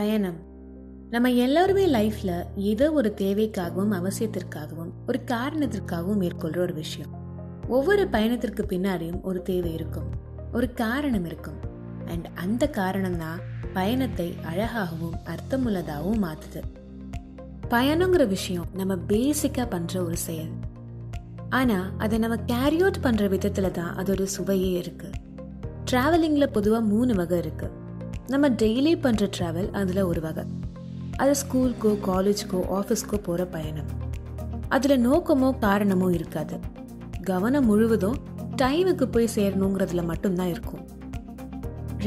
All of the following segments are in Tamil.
பயணம். நம்ம எல்லாருமே லைஃப்ல ஏதோ ஒரு தேவைக்காகவும் அவசியத்திற்காகவும் ஒரு காரணத்திற்காகவும் மேற்கொள்ற ஒரு விஷயம். ஒவ்வொரு பயணத்திற்கு பின்னாடியும் ஒரு தேவை இருக்கும். ஒரு காரணம் இருக்கும். அண்ட் அந்த காரணம் தான் பயணத்தை அழகாகவும் அர்த்தமுள்ளதாகவும் மாத்துது. பயணங்கிற விஷயம் நம்ம பேசிக்கா பண்ற ஒரு செயல். ஆனா அதை நம்ம கேரி அவுட் பண்ற விதத்துல தான் அதோட சுவையே இருக்கு. டிராவலிங்ல பொதுவா மூணு வகை இருக்கு. நம்ம டெய்லி பண்ணுற ட்ராவல் அதில் ஒரு வகை. அது ஸ்கூலுக்கோ காலேஜ்க்கோ ஆஃபீஸ்க்கோ போகிற பயணம். அதில் நோக்கமோ காரணமோ இருக்காது. கவனம் முழுவதும் டைமுக்கு போய் சேரணுங்கிறதுல மட்டும்தான் இருக்கும்.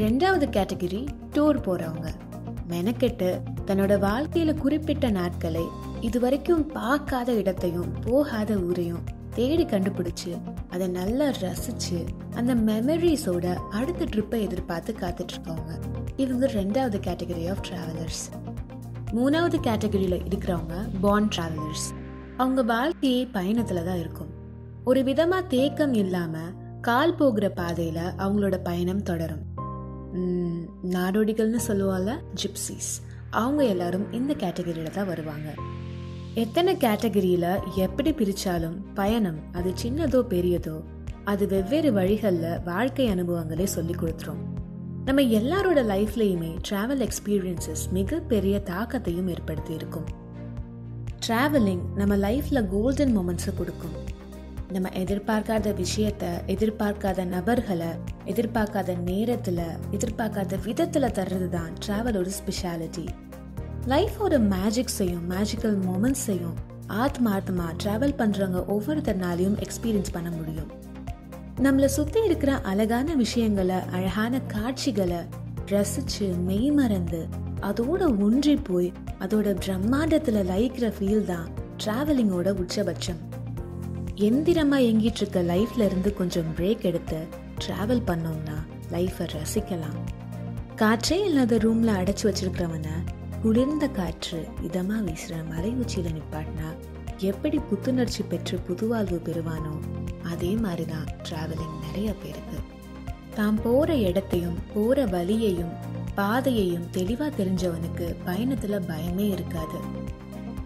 ரெண்டாவது கேட்டகரி டூர் போகிறவங்க மெனக்கெட்டு தன்னோட வாழ்க்கையில் குறிப்பிட்ட நாட்களை இதுவரைக்கும் பார்க்காத இடத்தையும் போகாத ஊரையும் தேடி கண்டுபிடிச்சு அதை நல்லா ரசிச்சு அந்த மெமரிஸோட அடுத்த ட்ரிப்பை எதிர்பார்த்து காத்துட்ருக்கவங்க இருக்கவங்க. இவங்க ரெண்டாவது கேட்டகரி ஆஃப் டிராவலர்ஸ் மூணாவது கேட்டகரியில் இருக்கிறவங்க பாண்ட் டிராவலர்ஸ் அவங்க வாழ்க்கையே பயணத்தில் தான் இருக்கும். ஒரு விதமா தேக்கம் இல்லாமல் கால் போகிற பாதையில் அவங்களோட பயணம் தொடரும். நாடோடிகள்னு சொல்லுவாங்க ஜிப்சிஸ் அவங்க எல்லாரும் இந்த கேட்டகரியில் தான் வருவாங்க. எத்தனை கேட்டகரியில் எப்படி பிரித்தாலும் பயணம் அது சின்னதோ பெரியதோ அது வெவ்வேறு வழிகளில் வாழ்க்கை அனுபவங்களே சொல்லி கொடுத்துரும். நம்ம எல்லாரோட லைஃப்லேயுமே ட்ராவல் எக்ஸ்பீரியன்சஸ் மிகப்பெரிய தாக்கத்தையும் ஏற்படுத்தி இருக்கும் ட்ராவலிங் நம்ம லைஃப்பில் கோல்டன் மூமெண்ட்ஸை கொடுக்கும். நம்ம எதிர்பார்க்காத விஷயத்த எதிர்பார்க்காத நபர்களை எதிர்பார்க்காத நேரத்தில் எதிர்பார்க்காத விதத்தில் தர்றது தான் ட்ராவலோட ஸ்பெஷாலிட்டி லைஃபோட மேஜிக்ஸையும் மேஜிக்கல் மூமெண்ட்ஸையும் ஆத்மார்த்தமாக ட்ராவல் பண்ணுறவங்க ஒவ்வொருத்தர்னாலையும் எக்ஸ்பீரியன்ஸ் பண்ண முடியும். நம்மளை சுற்றி இருக்கிற அழகான விஷயங்களை அழகான காட்சிகளை ரசிச்சு மெய்மறந்து அதோட ஒன்றி போய் அதோட பிரம்மாண்டத்தில் லயிக்கிற ஃபீல் தான் டிராவலிங்கோட உச்சபட்சம். எந்திரமாக எங்கிட்டு இருக்க லைஃப்ல இருந்து கொஞ்சம் பிரேக் எடுத்து ட்ராவல் பண்ணோம்னா லைஃபை ரசிக்கலாம். காற்றே இல்லாத ரூம்ல அடைச்சி வச்சிருக்கிறவன குளிர்ந்த காற்று இதமாக வீசுகிற மலை உச்சியில் நிப்பாட்டினா எப்படி புத்துணர்ச்சி பெற்று புதுவாழ்வு பெறுவானோ அதே மாதிரிதான் டிராவலிங் நிறைய பேருக்கு. தாம் போற இடத்தையும் போற வழியையும் பாதையையும் தெளிவா தெரிஞ்சவனுக்கு பயணத்துல பயமே இருக்காது.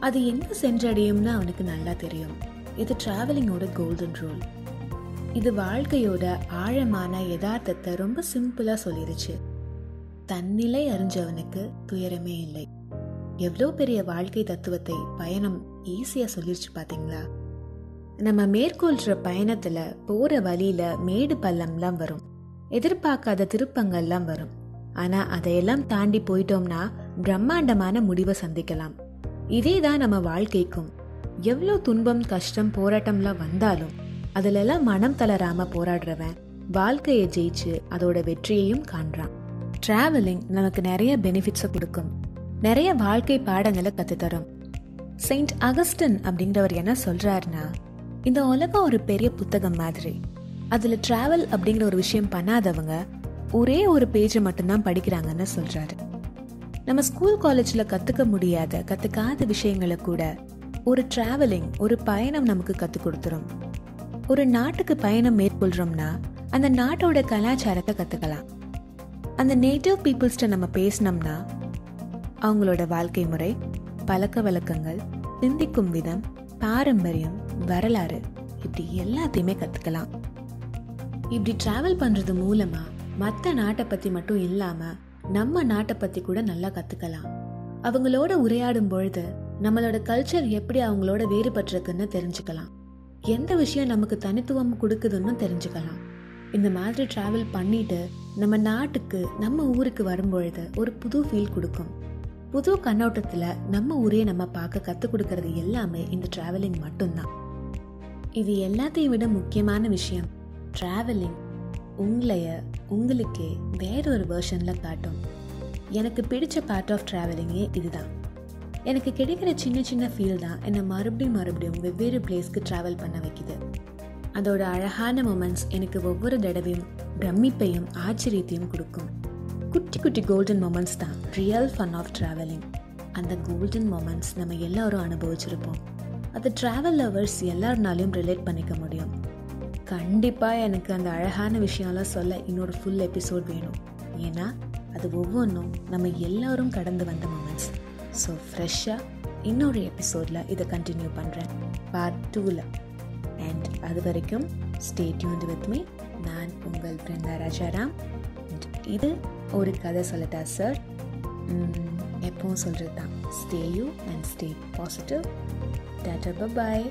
அது எங்கே சென்றடையும்னு அவனுக்கு நல்லா தெரியும். இது டிராவலிங்கோட கோல்டன் ரூல் இது வாழ்க்கையோட ஆழமான யதார்த்தத்தை ரொம்ப சிம்பிளா சொல்லிருச்சு. தன்னிலை அறிஞ்சவனுக்கு துயரமே இல்லை. எவ்வளோ பெரிய வாழ்க்கை தத்துவத்தை பயணம் ஈஸியா சொல்லிருச்சு பார்த்தீங்களா நம்ம மேற்கொள்ற பயணத்துல போற வழியில மேடு பள்ளம்லாம் வரும். எதிர்பார்க்காத திருப்பங்கள்லாம் வரும். ஆனா அதையெல்லாம் தாண்டி போயிட்டோம்னா பிரம்மாண்டமான முடிவை சந்திக்கலாம். இதே தான் நம்ம வாழ்க்கைக்கும். எவ்வளோ துன்பம் கஷ்டம் போராட்டம்லாம் வந்தாலும் அதுலெல்லாம் மனம் தளராம போராடுறவன் வாழ்க்கையை ஜெயிச்சு அதோட வெற்றியையும் காண்றான். டிராவலிங் நமக்கு நிறைய பெனிஃபிட்ஸை கொடுக்கும். நிறைய வாழ்க்கை பாடங்களை கற்றுத்தரும் செயின்ட் அகஸ்டன் அப்படிங்கிறவர் என்ன சொல்றாருன்னா இந்த உலகம் ஒரு பெரிய புத்தகம் மாதிரி. அதுல டிராவல் அப்படிங்கிற ஒரு விஷயம் பண்ணாதவங்க ஒரே ஒரு பேஜை மட்டும்தான் படிக்கிறாங்கன்னு சொல்றாரு. நம்ம ஸ்கூல் காலேஜ்ல கத்துக்க முடியாத கத்துக்காத விஷயங்களை கூட ஒரு டிராவலிங் ஒரு பயணம் நமக்கு கற்றுக் கொடுத்துரும். ஒரு நாட்டுக்கு பயணம் மேற்கொள்றோம்னா அந்த நாட்டோட கலாச்சாரத்தை கத்துக்கலாம். அந்த நேட்டிவ் பீப்புள்ஸ்கிட்ட நம்ம பேசினோம்னா அவங்களோட வாழ்க்கை முறை பழக்க வழக்கங்கள் சிந்திக்கும் விதம் பாரம்பரியம் வரலாறு இப்படி எல்லாத்தையுமே கற்றுக்கலாம் இப்படி ட்ராவல் பண்ணுறது மூலமாக மற்ற நாட்டை பற்றி மட்டும் இல்லாமல் நம்ம நாட்டை பற்றி கூட நல்லா கற்றுக்கலாம் அவங்களோட உரையாடும் பொழுது நம்மளோட கல்ச்சர் எப்படி அவங்களோட வேறுபட்டிருக்குன்னு தெரிஞ்சுக்கலாம். எந்த விஷயம் நமக்கு தனித்துவம் கொடுக்குதுன்னு தெரிஞ்சுக்கலாம். இந்த மாதிரி ட்ராவல் பண்ணிட்டு நம்ம நாட்டுக்கு நம்ம ஊருக்கு வரும்பொழுது ஒரு புது ஃபீல் கொடுக்கும். புது கண்ணோட்டத்தில் நம்ம ஊரையே நம்ம பார்க்க கற்றுக் கொடுக்கறது எல்லாமே இந்த ட்ராவலிங் மட்டும்தான். இது எல்லாத்தையும் விட முக்கியமான விஷயம். ட்ராவலிங் உங்களைய உங்களுக்கே வேற ஒரு வேர்ஷனில் காட்டும். எனக்கு பிடிச்ச பார்ட் ஆஃப் ட்ராவலிங்கே இதுதான். எனக்கு கிடைக்கிற சின்ன சின்ன ஃபீல் தான் என்னை மறுபடியும் மறுபடியும் வெவ்வேறு பிளேஸ்க்கு ட்ராவல் பண்ண வைக்குது. அதோட அழகான மொமெண்ட்ஸ் எனக்கு ஒவ்வொரு தடவையும் பிரமிப்பையும் ஆச்சரியத்தையும் கொடுக்கும். குட்டி குட்டி கோல்டன் மொமெண்ட்ஸ் தான் ரியல் ஃபன் ஆஃப் ட்ராவலிங் அந்த கோல்டன் மொமெண்ட்ஸ் நம்ம எல்லாரும் அனுபவிச்சிருப்போம். அது ட்ராவல் லவர்ஸ் எல்லாருனாலையும் ரிலேட் பண்ணிக்க முடியும். கண்டிப்பாக எனக்கு அந்த அழகான விஷயம்லாம் சொல்ல இன்னொரு ஃபுல் எபிசோட் வேணும். ஏன்னா அது ஒவ்வொன்றும் நம்ம எல்லாரும் கடந்து வந்த மூமெண்ட்ஸ் ஸோ ஃப்ரெஷ்ஷாக இன்னொரு எபிசோடில் இதை கண்டினியூ பண்ணுறேன் பார்ட் டூவில் அண்ட் அது வரைக்கும் ஸ்டே டியூன்ட் வித் மீ நான் உங்கள் பிருந்தா ராஜாராம். இது ஒரு கதை சொல்லட்டா சார் எப்பவும் சொல்கிறது தான் stay you and stay positive tata bye